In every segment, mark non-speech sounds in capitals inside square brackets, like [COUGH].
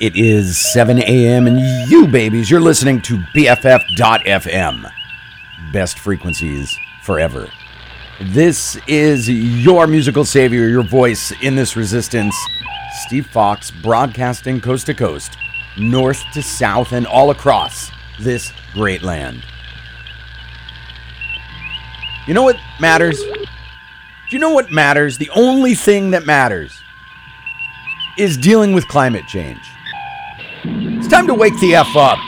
It is 7 a.m. and you babies, you're listening to BFF.FM. Best frequencies forever. This is your musical savior, your voice in this resistance. Steve Fox broadcasting coast to coast, north to south, and all across this great land. You know what matters? Do you know what matters? The only thing that matters is dealing with climate change. It's time to wake the F up.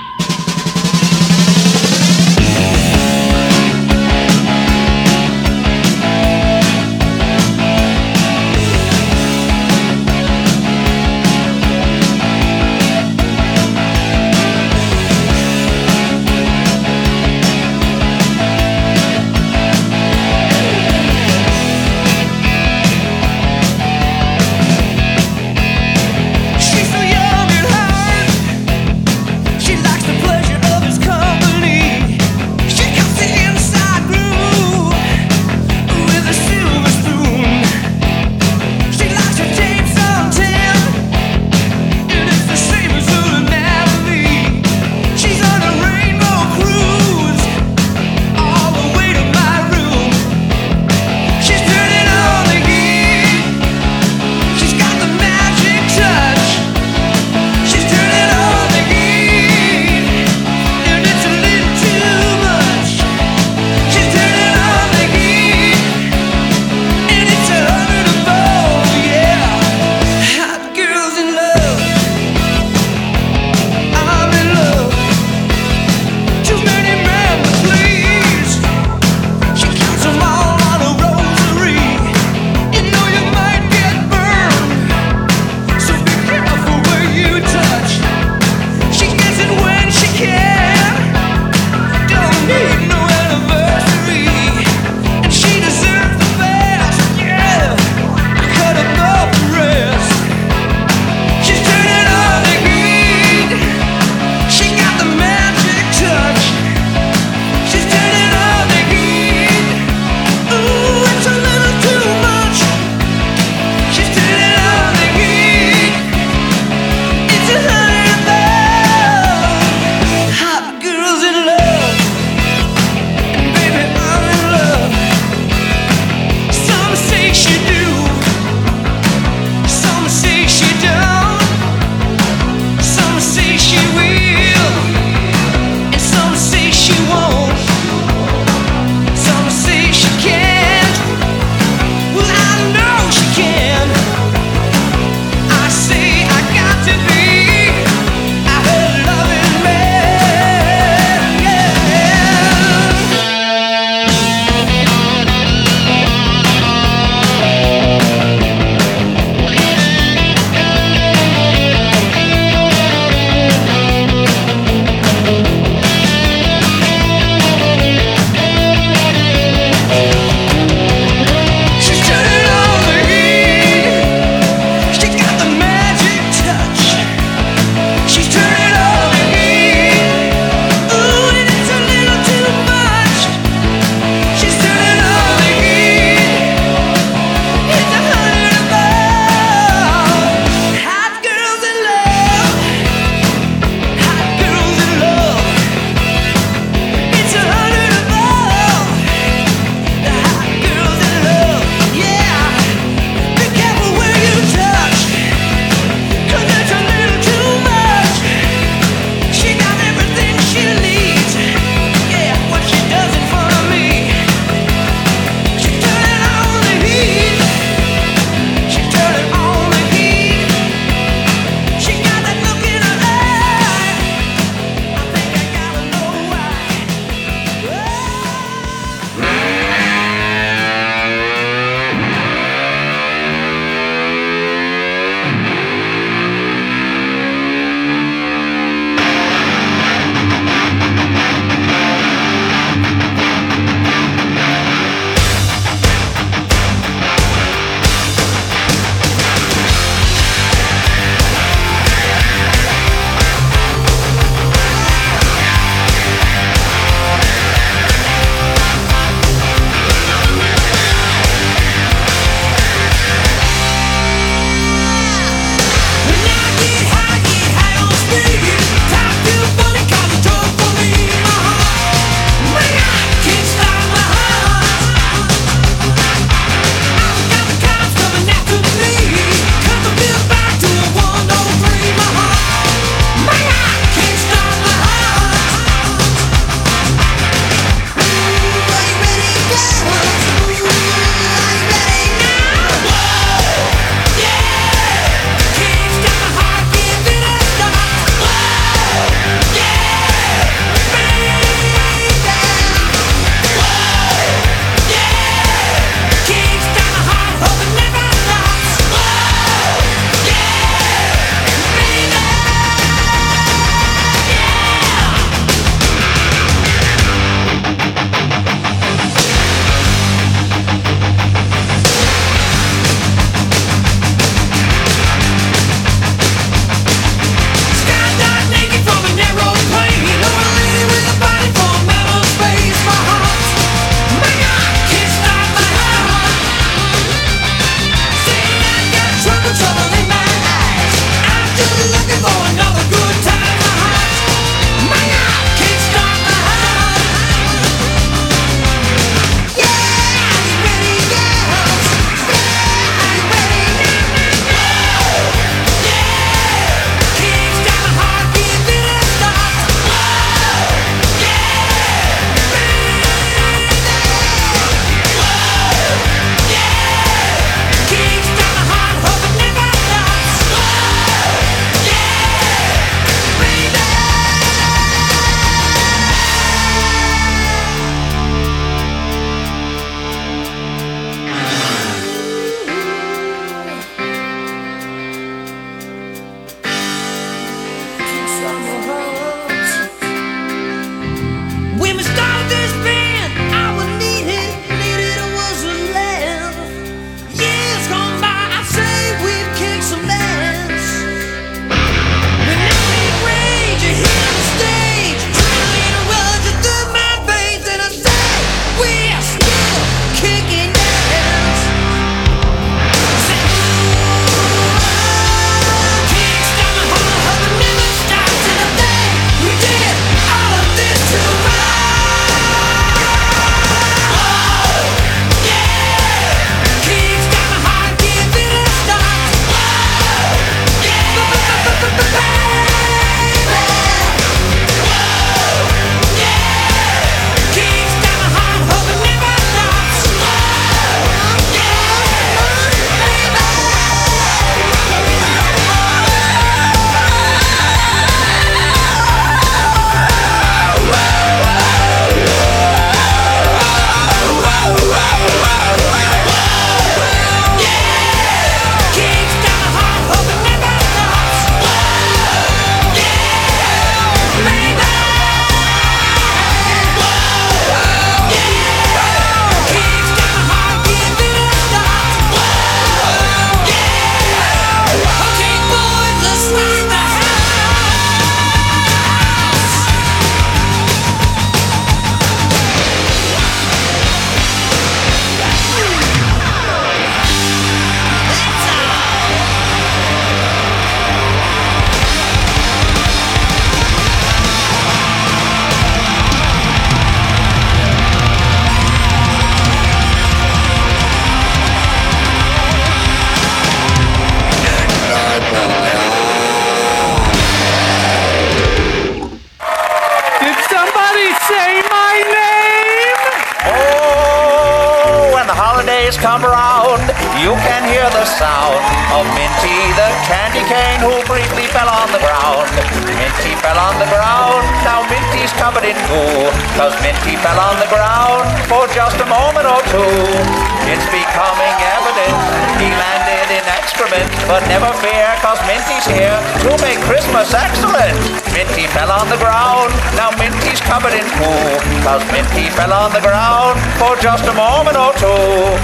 Excrement, but never fear, cause Minty's here to make Christmas excellent. Minty fell on the ground, now Minty's covered in goo, cause Minty fell on the ground for just a moment or two.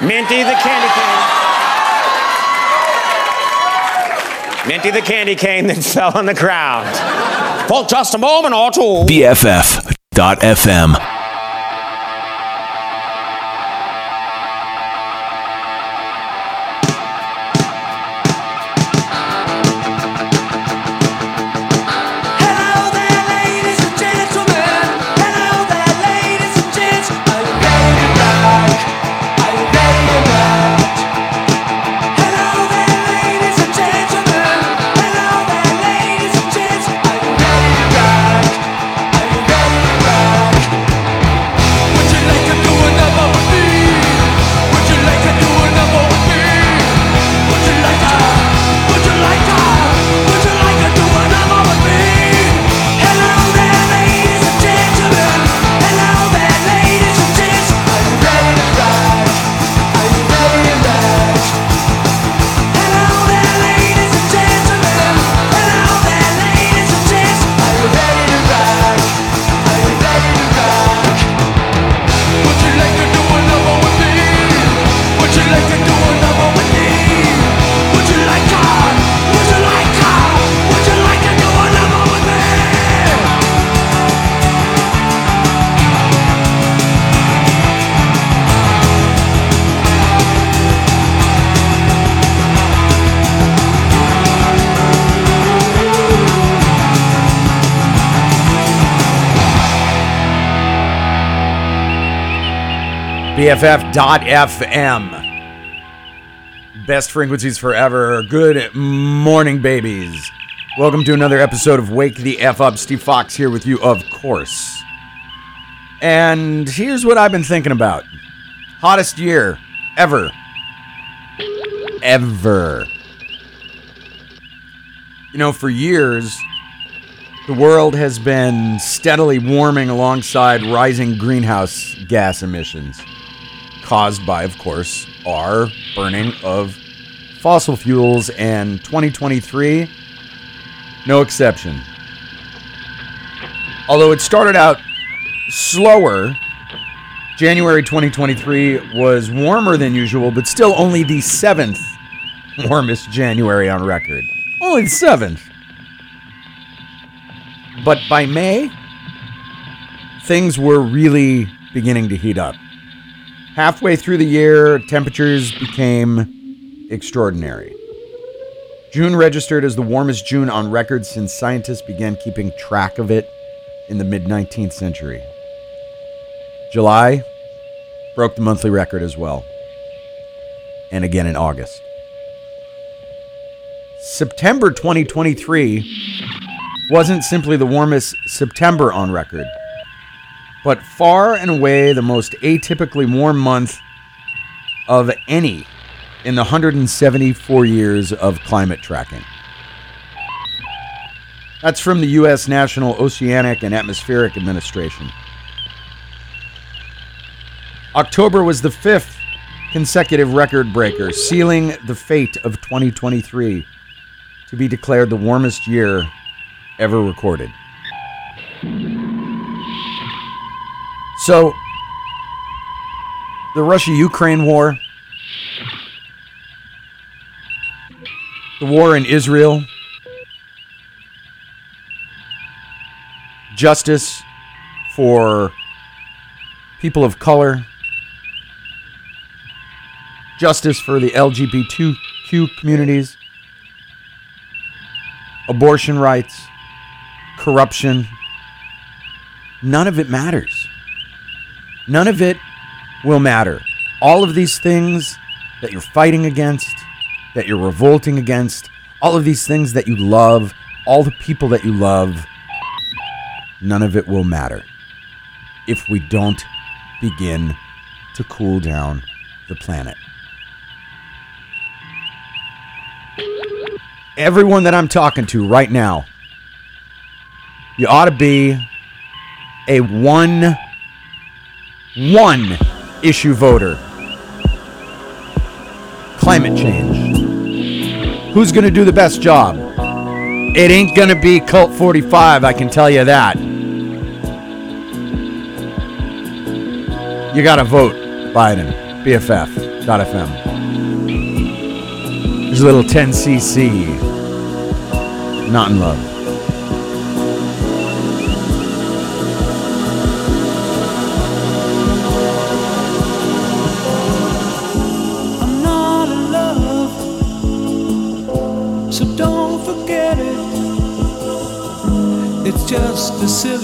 Minty the candy cane. Minty the candy cane that [LAUGHS] fell on the ground. For just a moment or two. BFF.FM. BFF.FM. Best frequencies forever. Good morning, babies. Welcome to another episode of Wake the F Up. Steve Fox here with you, of course. And here's what I've been thinking about hottest year ever. Ever. You know, for years, the world has been steadily warming alongside rising greenhouse gas emissions caused by, of course, our burning of fossil fuels, and 2023, no exception. Although it started out slower, January 2023 was warmer than usual, but still only the seventh warmest January on record. Only the seventh. But by May, things were really beginning to heat up. Halfway through the year, temperatures became extraordinary. June registered as the warmest June on record since scientists began keeping track of it in the mid 19th century. July broke the monthly record as well, and again in August. September 2023 wasn't simply the warmest September on record, but far and away the most atypically warm month of any in the 174 years of climate tracking. That's from the U.S. National Oceanic and Atmospheric Administration. October was the fifth consecutive record breaker, sealing the fate of 2023 to be declared the warmest year ever recorded. So, the Russia Ukraine war, the war in Israel, justice for people of color, justice for the LGBTQ communities, abortion rights, corruption. None of it matters. None of it will matter. All of these things that you're fighting against, that you're revolting against, all of these things that you love, all the people that you love, none of it will matter if we don't begin to cool down the planet. Everyone that I'm talking to right now, you ought to be a one one issue voter. Climate change. Who's going to do the best job? It ain't going to be Cult 45, I can tell you that. You got to vote Biden, BFF.fm. There's a little 10cc. Not in love. opposite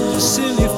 a silly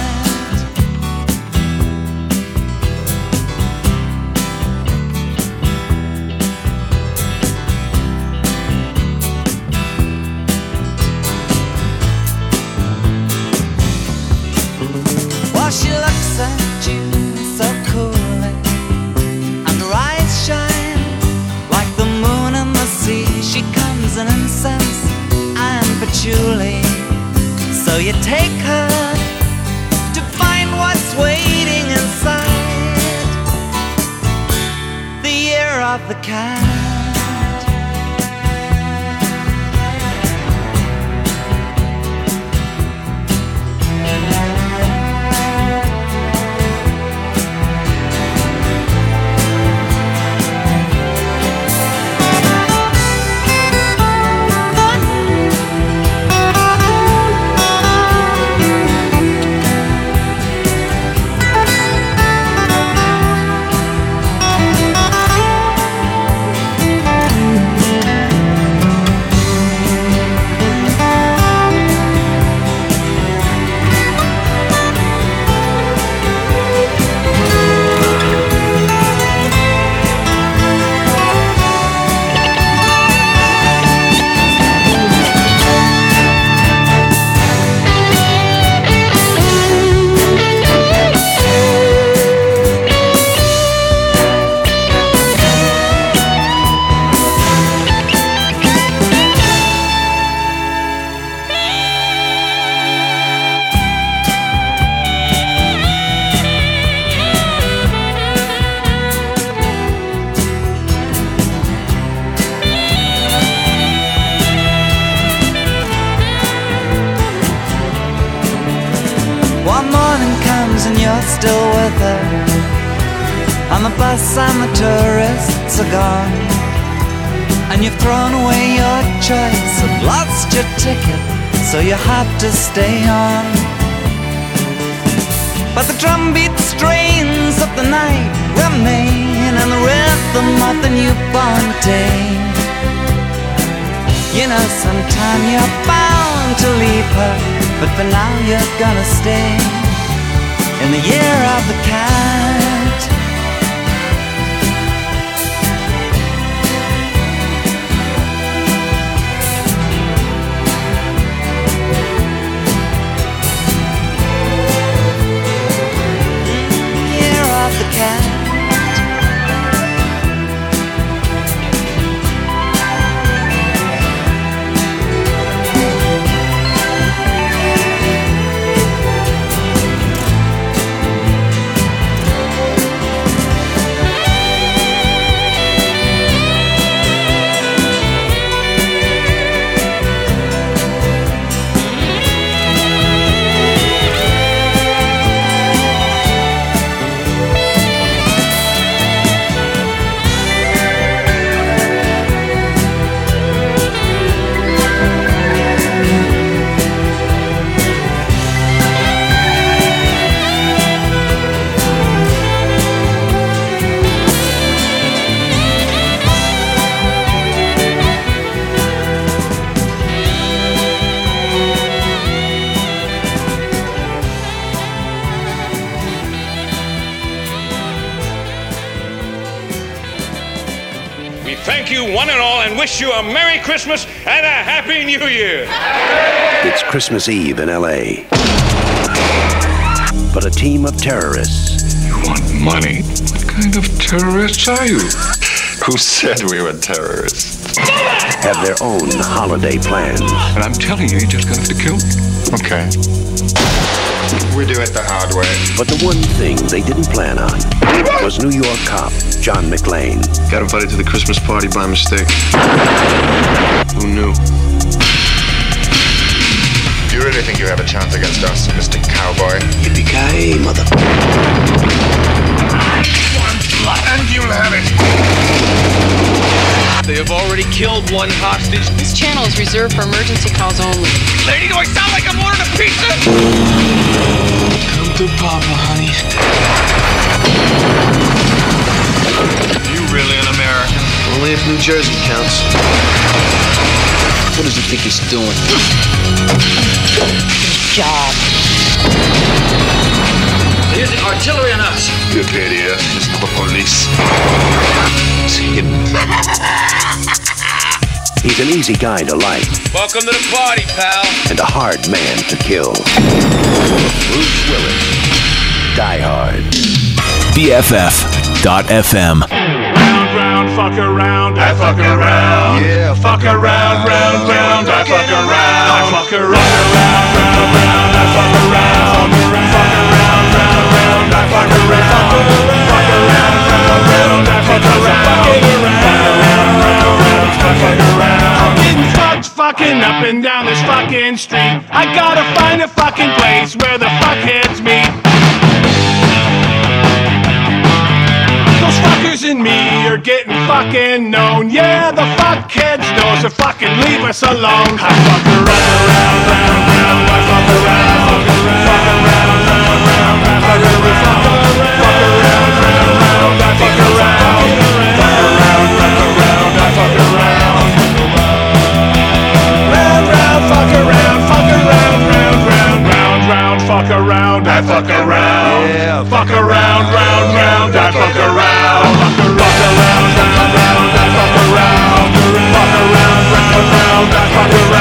take her wish you a Merry Christmas and a Happy New Year. It's Christmas Eve in LA. But a team of terrorists You want money? What kind of terrorists are you? Who said we were terrorists? have their own holiday plans. And I'm telling you, you're just gonna have to kill me. Okay. We do it the hard way. But the one thing they didn't plan on was New York cop John McClane. Got invited to the Christmas party by mistake. Who knew? Do you really think you have a chance against us, Mr. Cowboy? Yippee-ki-yay, mother... And you'll have it. They have already killed one hostage. This channel is reserved for emergency calls only. Lady, do I sound like I'm ordering a pizza? Come to Papa, honey. You really an American? Only if New Jersey counts. What does he think he's doing? Job. They're using artillery on us. Good idea. It's not the police. It's him. He's an easy guy to like Welcome to the party, pal. and a hard man to kill. Bruce Willis. Die Hard. BFF.FM. Round, round, fuck around, I fuck around. Yeah, Fuck around, round, round, I fuck around. I fuck around, round, round, round, I fuck around. Fuck around, round, round, I fuck around. Fuck around, round, round, I fuck around. Fuck around, round, round, I fuck around. I'm getting fucked fucking up and down this fucking street. I gotta find a fucking place where the fuckheads meet. Those fuckers and me are getting fucking known. Yeah, the fuckheads know, so fucking leave us alone. I fuck around, round, round, round. I fuck around, fuck around, fuck around, round, round. I fuck around, fuck around, round, round. I fuck around, fuck around, I fuck around. Yeah, fuck around, round, round, I fuck around. Fuck around, round, round, I fuck around. Fuck around, round, round, I fuck around.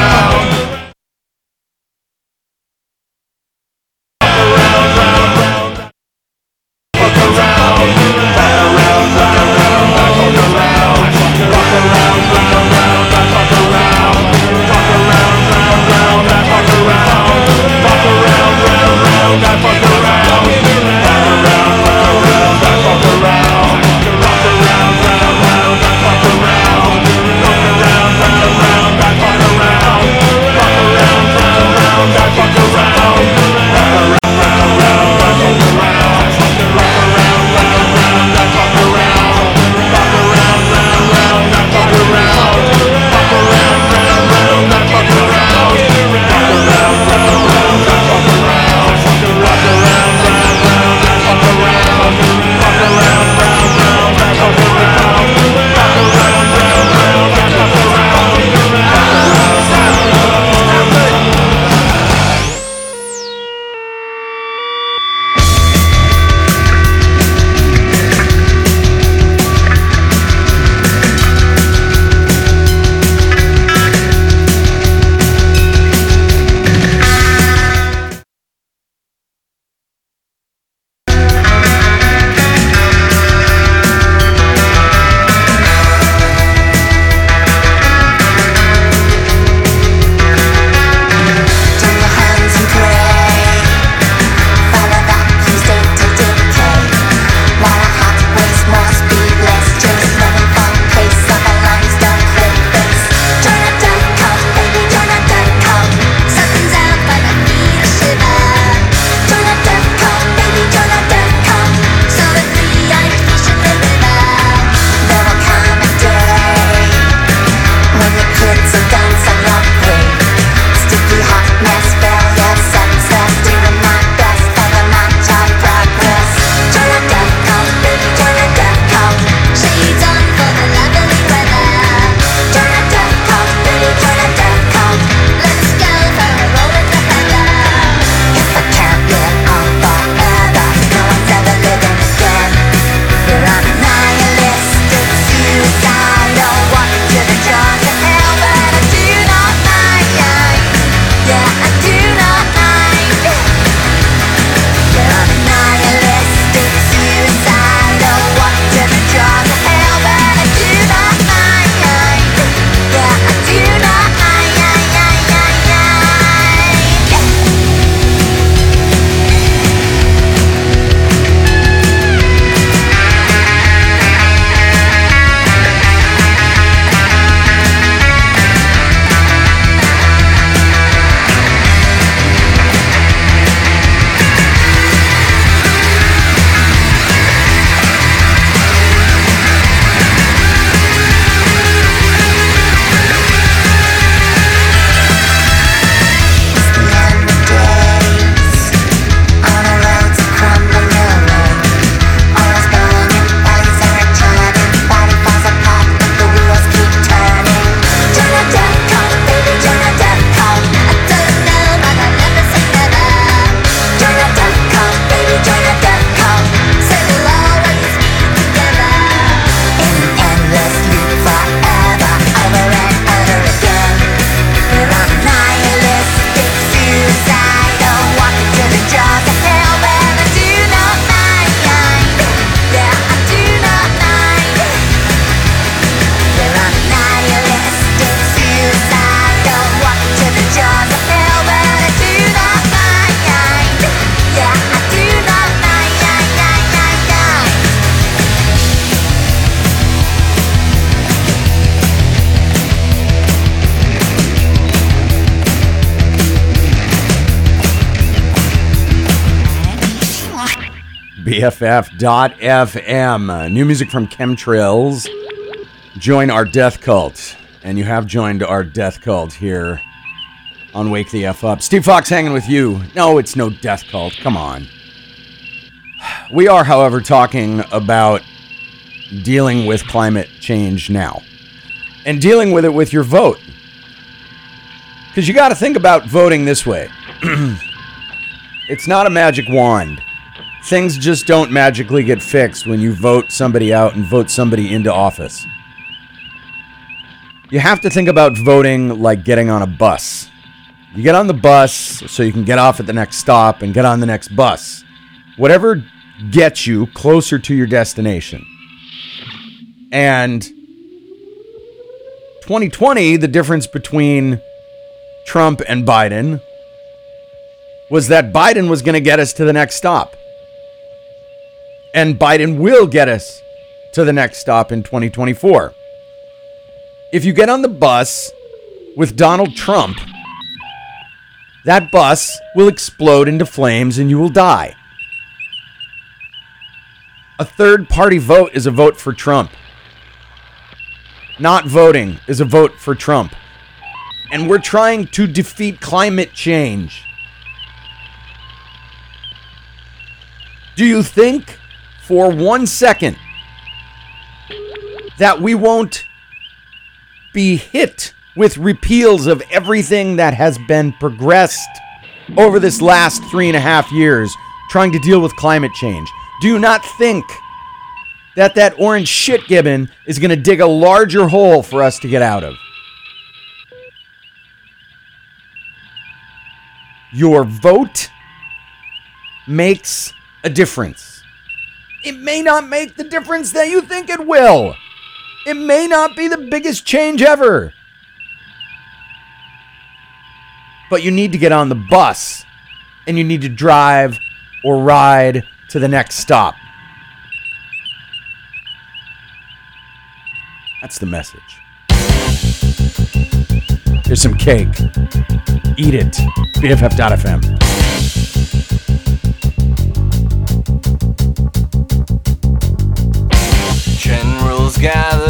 BFF.FM. New music from Chemtrails. Join our death cult. And you have joined our death cult here on Wake the F Up. Steve Fox hanging with you. No, it's no death cult. Come on. We are, however, talking about dealing with climate change now and dealing with it with your vote. Because you got to think about voting this way [CLEARS THROAT] it's not a magic wand. Things just don't magically get fixed when you vote somebody out and vote somebody into office. You have to think about voting like getting on a bus. You get on the bus so you can get off at the next stop and get on the next bus. Whatever gets you closer to your destination. And 2020, the difference between Trump and Biden was that Biden was going to get us to the next stop. And Biden will get us to the next stop in 2024. If you get on the bus with Donald Trump, that bus will explode into flames and you will die. A third party vote is a vote for Trump. Not voting is a vote for Trump. And we're trying to defeat climate change. Do you think for one second that we won't be hit with repeals of everything that has been progressed over this last three and a half years trying to deal with climate change? Do not think that that orange shit gibbon is going to dig a larger hole for us to get out of? Your vote makes a difference. It may not make the difference that you think it will. It may not be the biggest change ever. But you need to get on the bus and you need to drive or ride to the next stop. That's the message. Here's some cake. Eat it. BFF.fm. Generals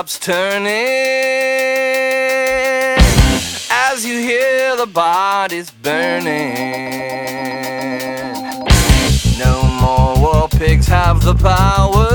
stops turning as you hear the bodies burning. No more war pigs have the power,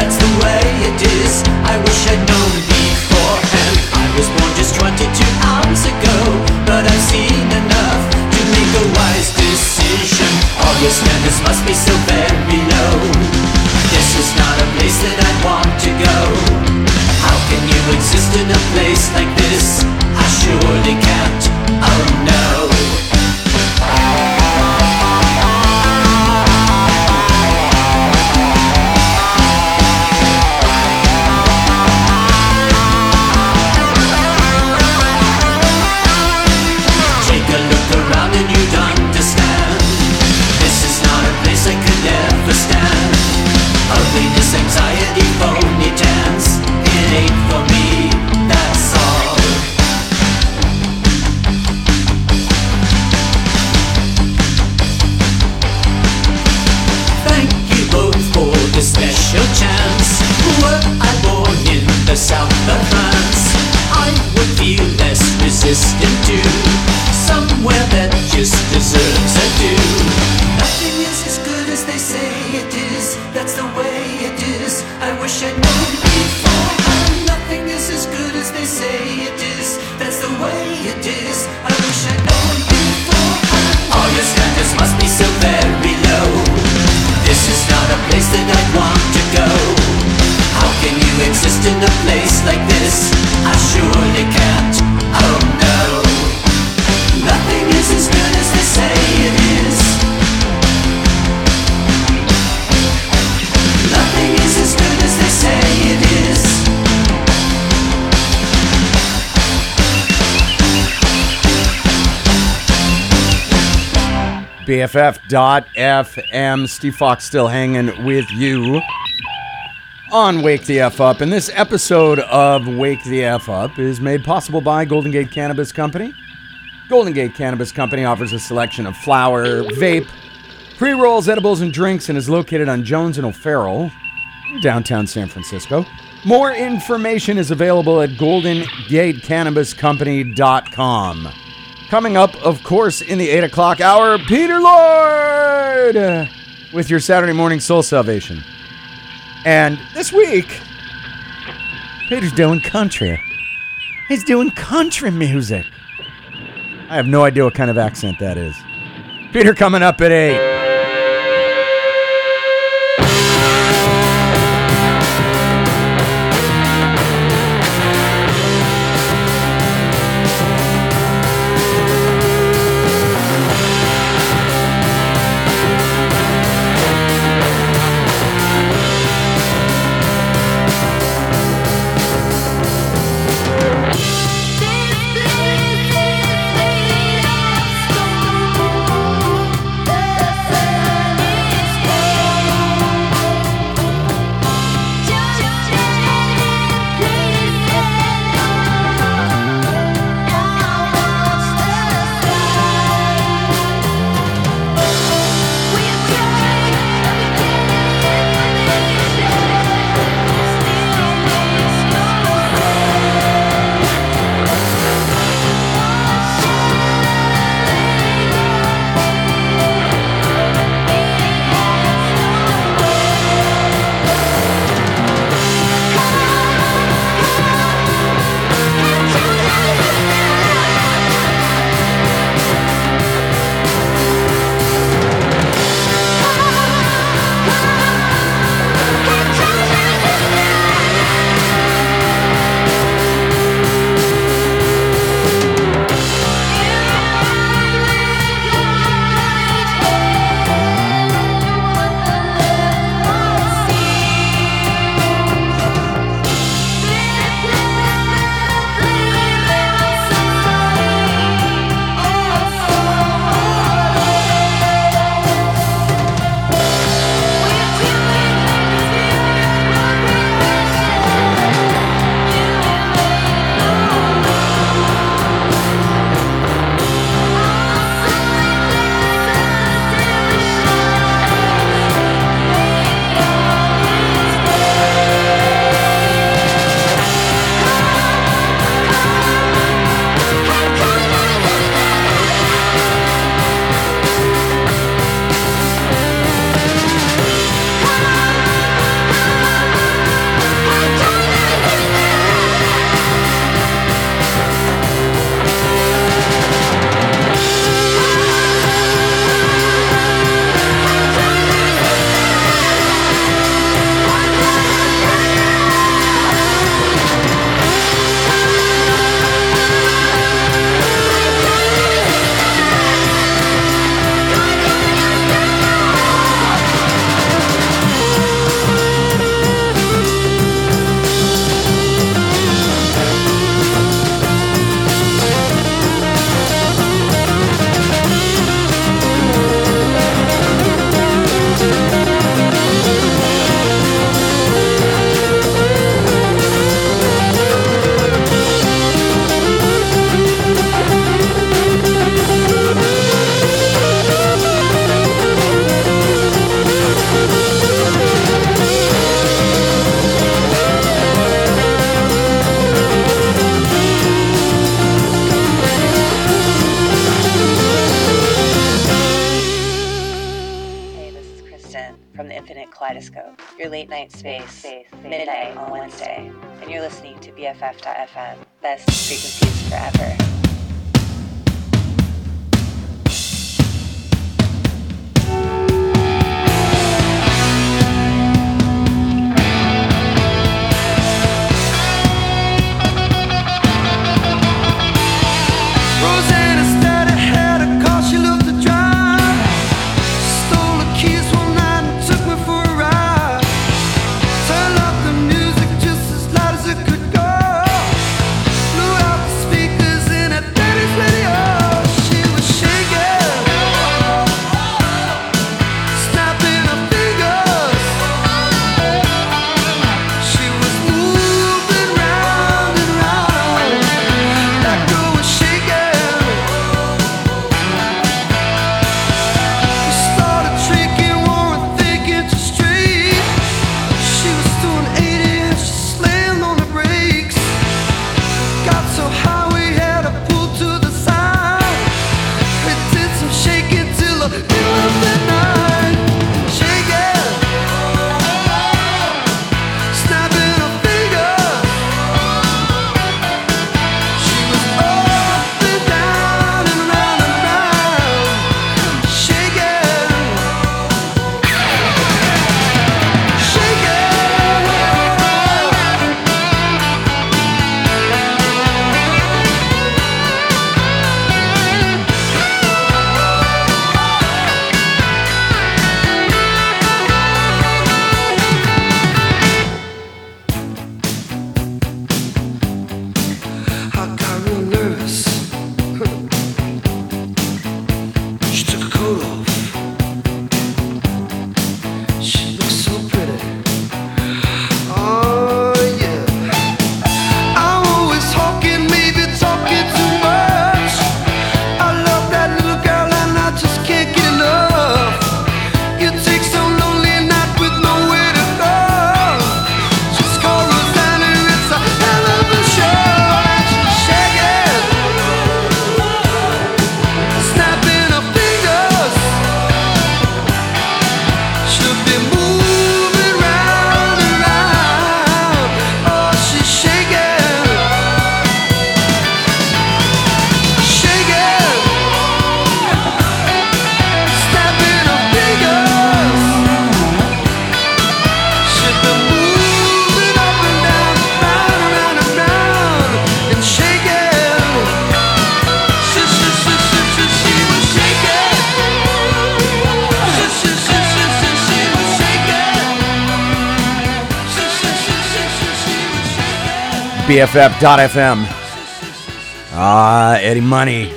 that's the way it is. I wish I'd. BFF.FM. Steve Fox still hanging with you on Wake the F Up. And this episode of Wake the F Up is made possible by Golden Gate Cannabis Company. Golden Gate Cannabis Company offers a selection of flower, vape, pre rolls, edibles, and drinks and is located on Jones and O'Farrell, downtown San Francisco. More information is available at goldengatecannabiscompany.com. Coming up, of course, in the 8 o'clock hour, Peter Lord with your Saturday morning soul salvation. And this week, Peter's doing country. He's doing country music. I have no idea what kind of accent that is. Peter coming up at 8. BFF.FM. Ah, Eddie Money.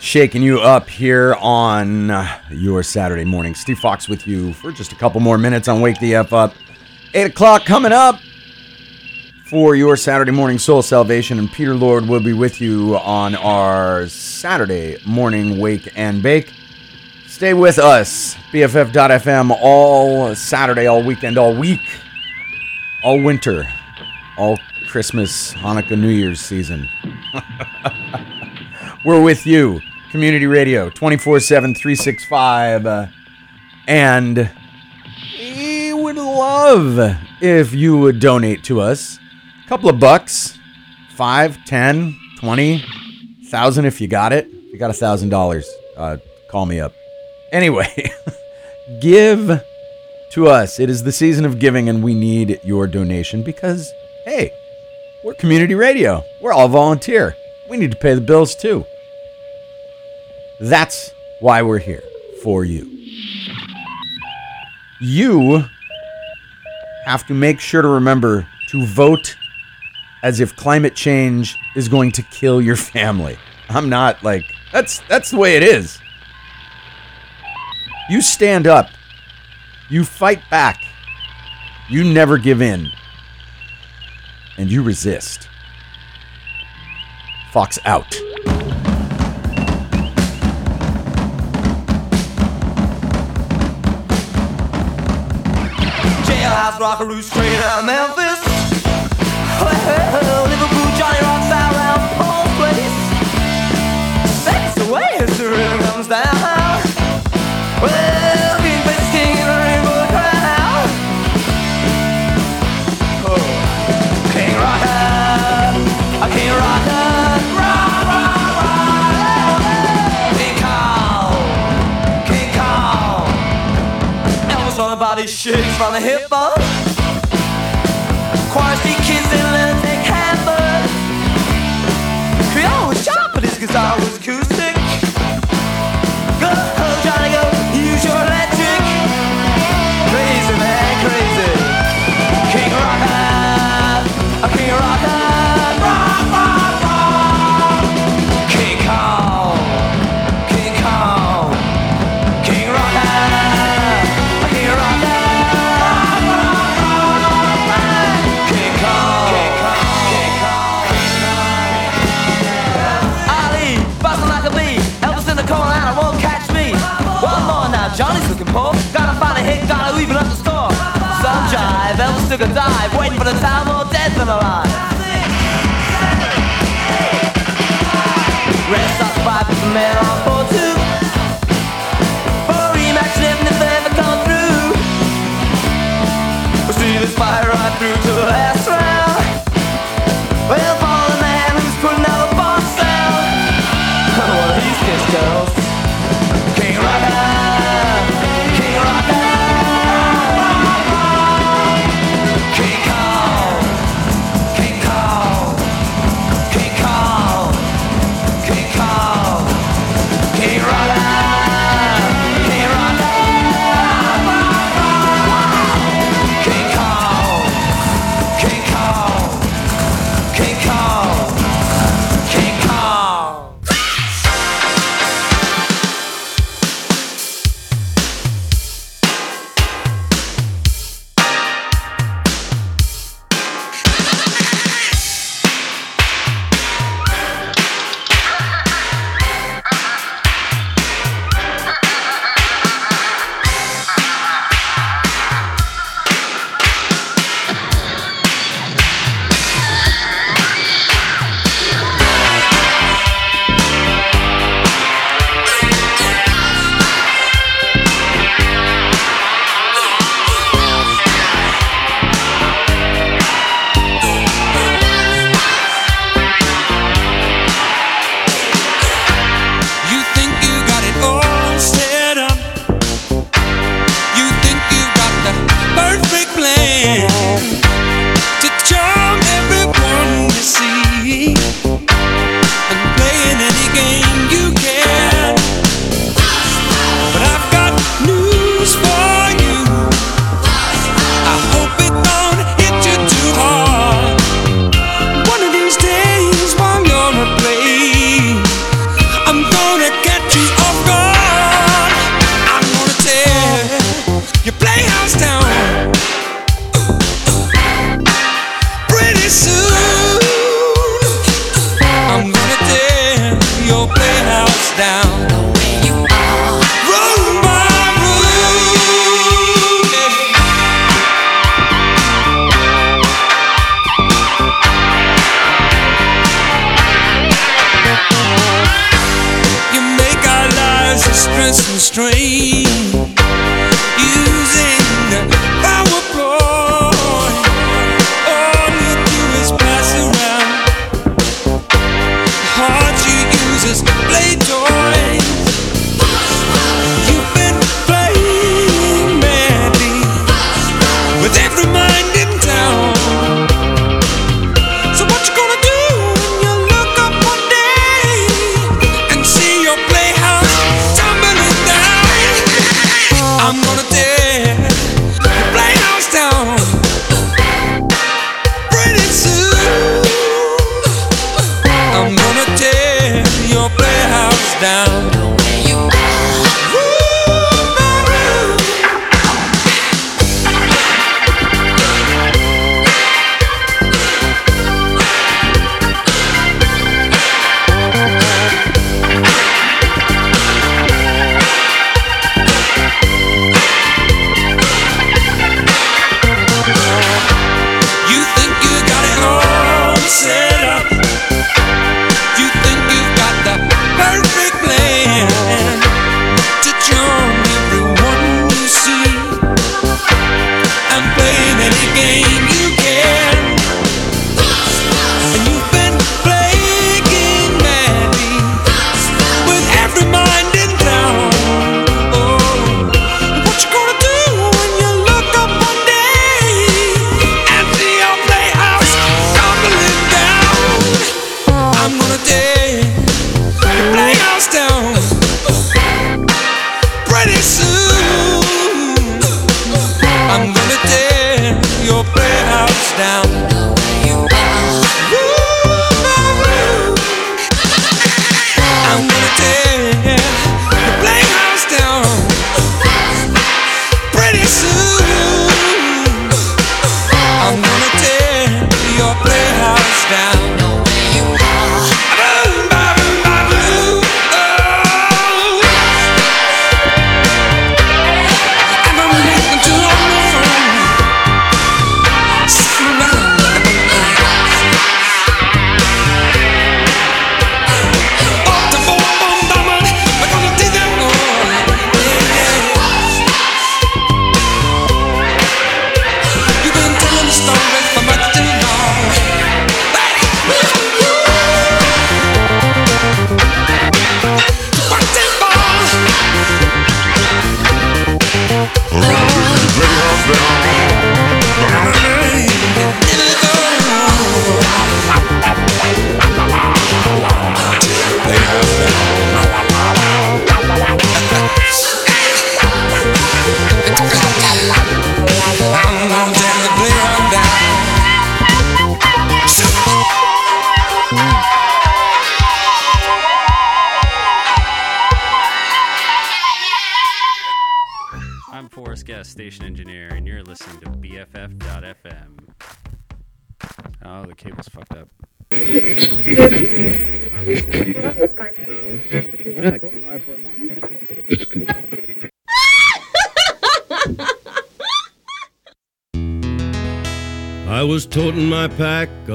Shaking you up here on your Saturday morning. Steve Fox with you for just a couple more minutes on Wake the F Up. 8 o'clock coming up for your Saturday morning soul salvation. And Peter Lord will be with you on our Saturday morning wake and bake. Stay with us. BFF.FM all Saturday, all weekend, all week, all winter, all Christmas, Hanukkah, New Year's season. [LAUGHS] We're with you. Community Radio 24 7, 365. Uh, and we would love if you would donate to us. A couple of bucks, five, ten, twenty, thousand if you got it. If you got a thousand dollars, uh, call me up. Anyway, [LAUGHS] give to us. It is the season of giving, and we need your donation because, hey, we're community radio. We're all volunteer. We need to pay the bills too. That's why we're here for you. You have to make sure to remember to vote as if climate change is going to kill your family. I'm not like that's that's the way it is. You stand up. You fight back. You never give in. And you resist. Fox out. Jailhouse rockaroo straight out Memphis. shakes from the hip hop. took a dive, waiting for the time or dead than alive. Rest up five is men on four two. For rematch living if they ever come through. We'll see this fire right through to the last.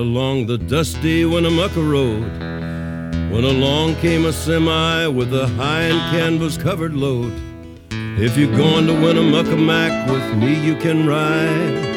along the dusty Winnemucca Road when along came a semi with a high and canvas covered load. If you're going to Winnemucca Mac with me, you can ride.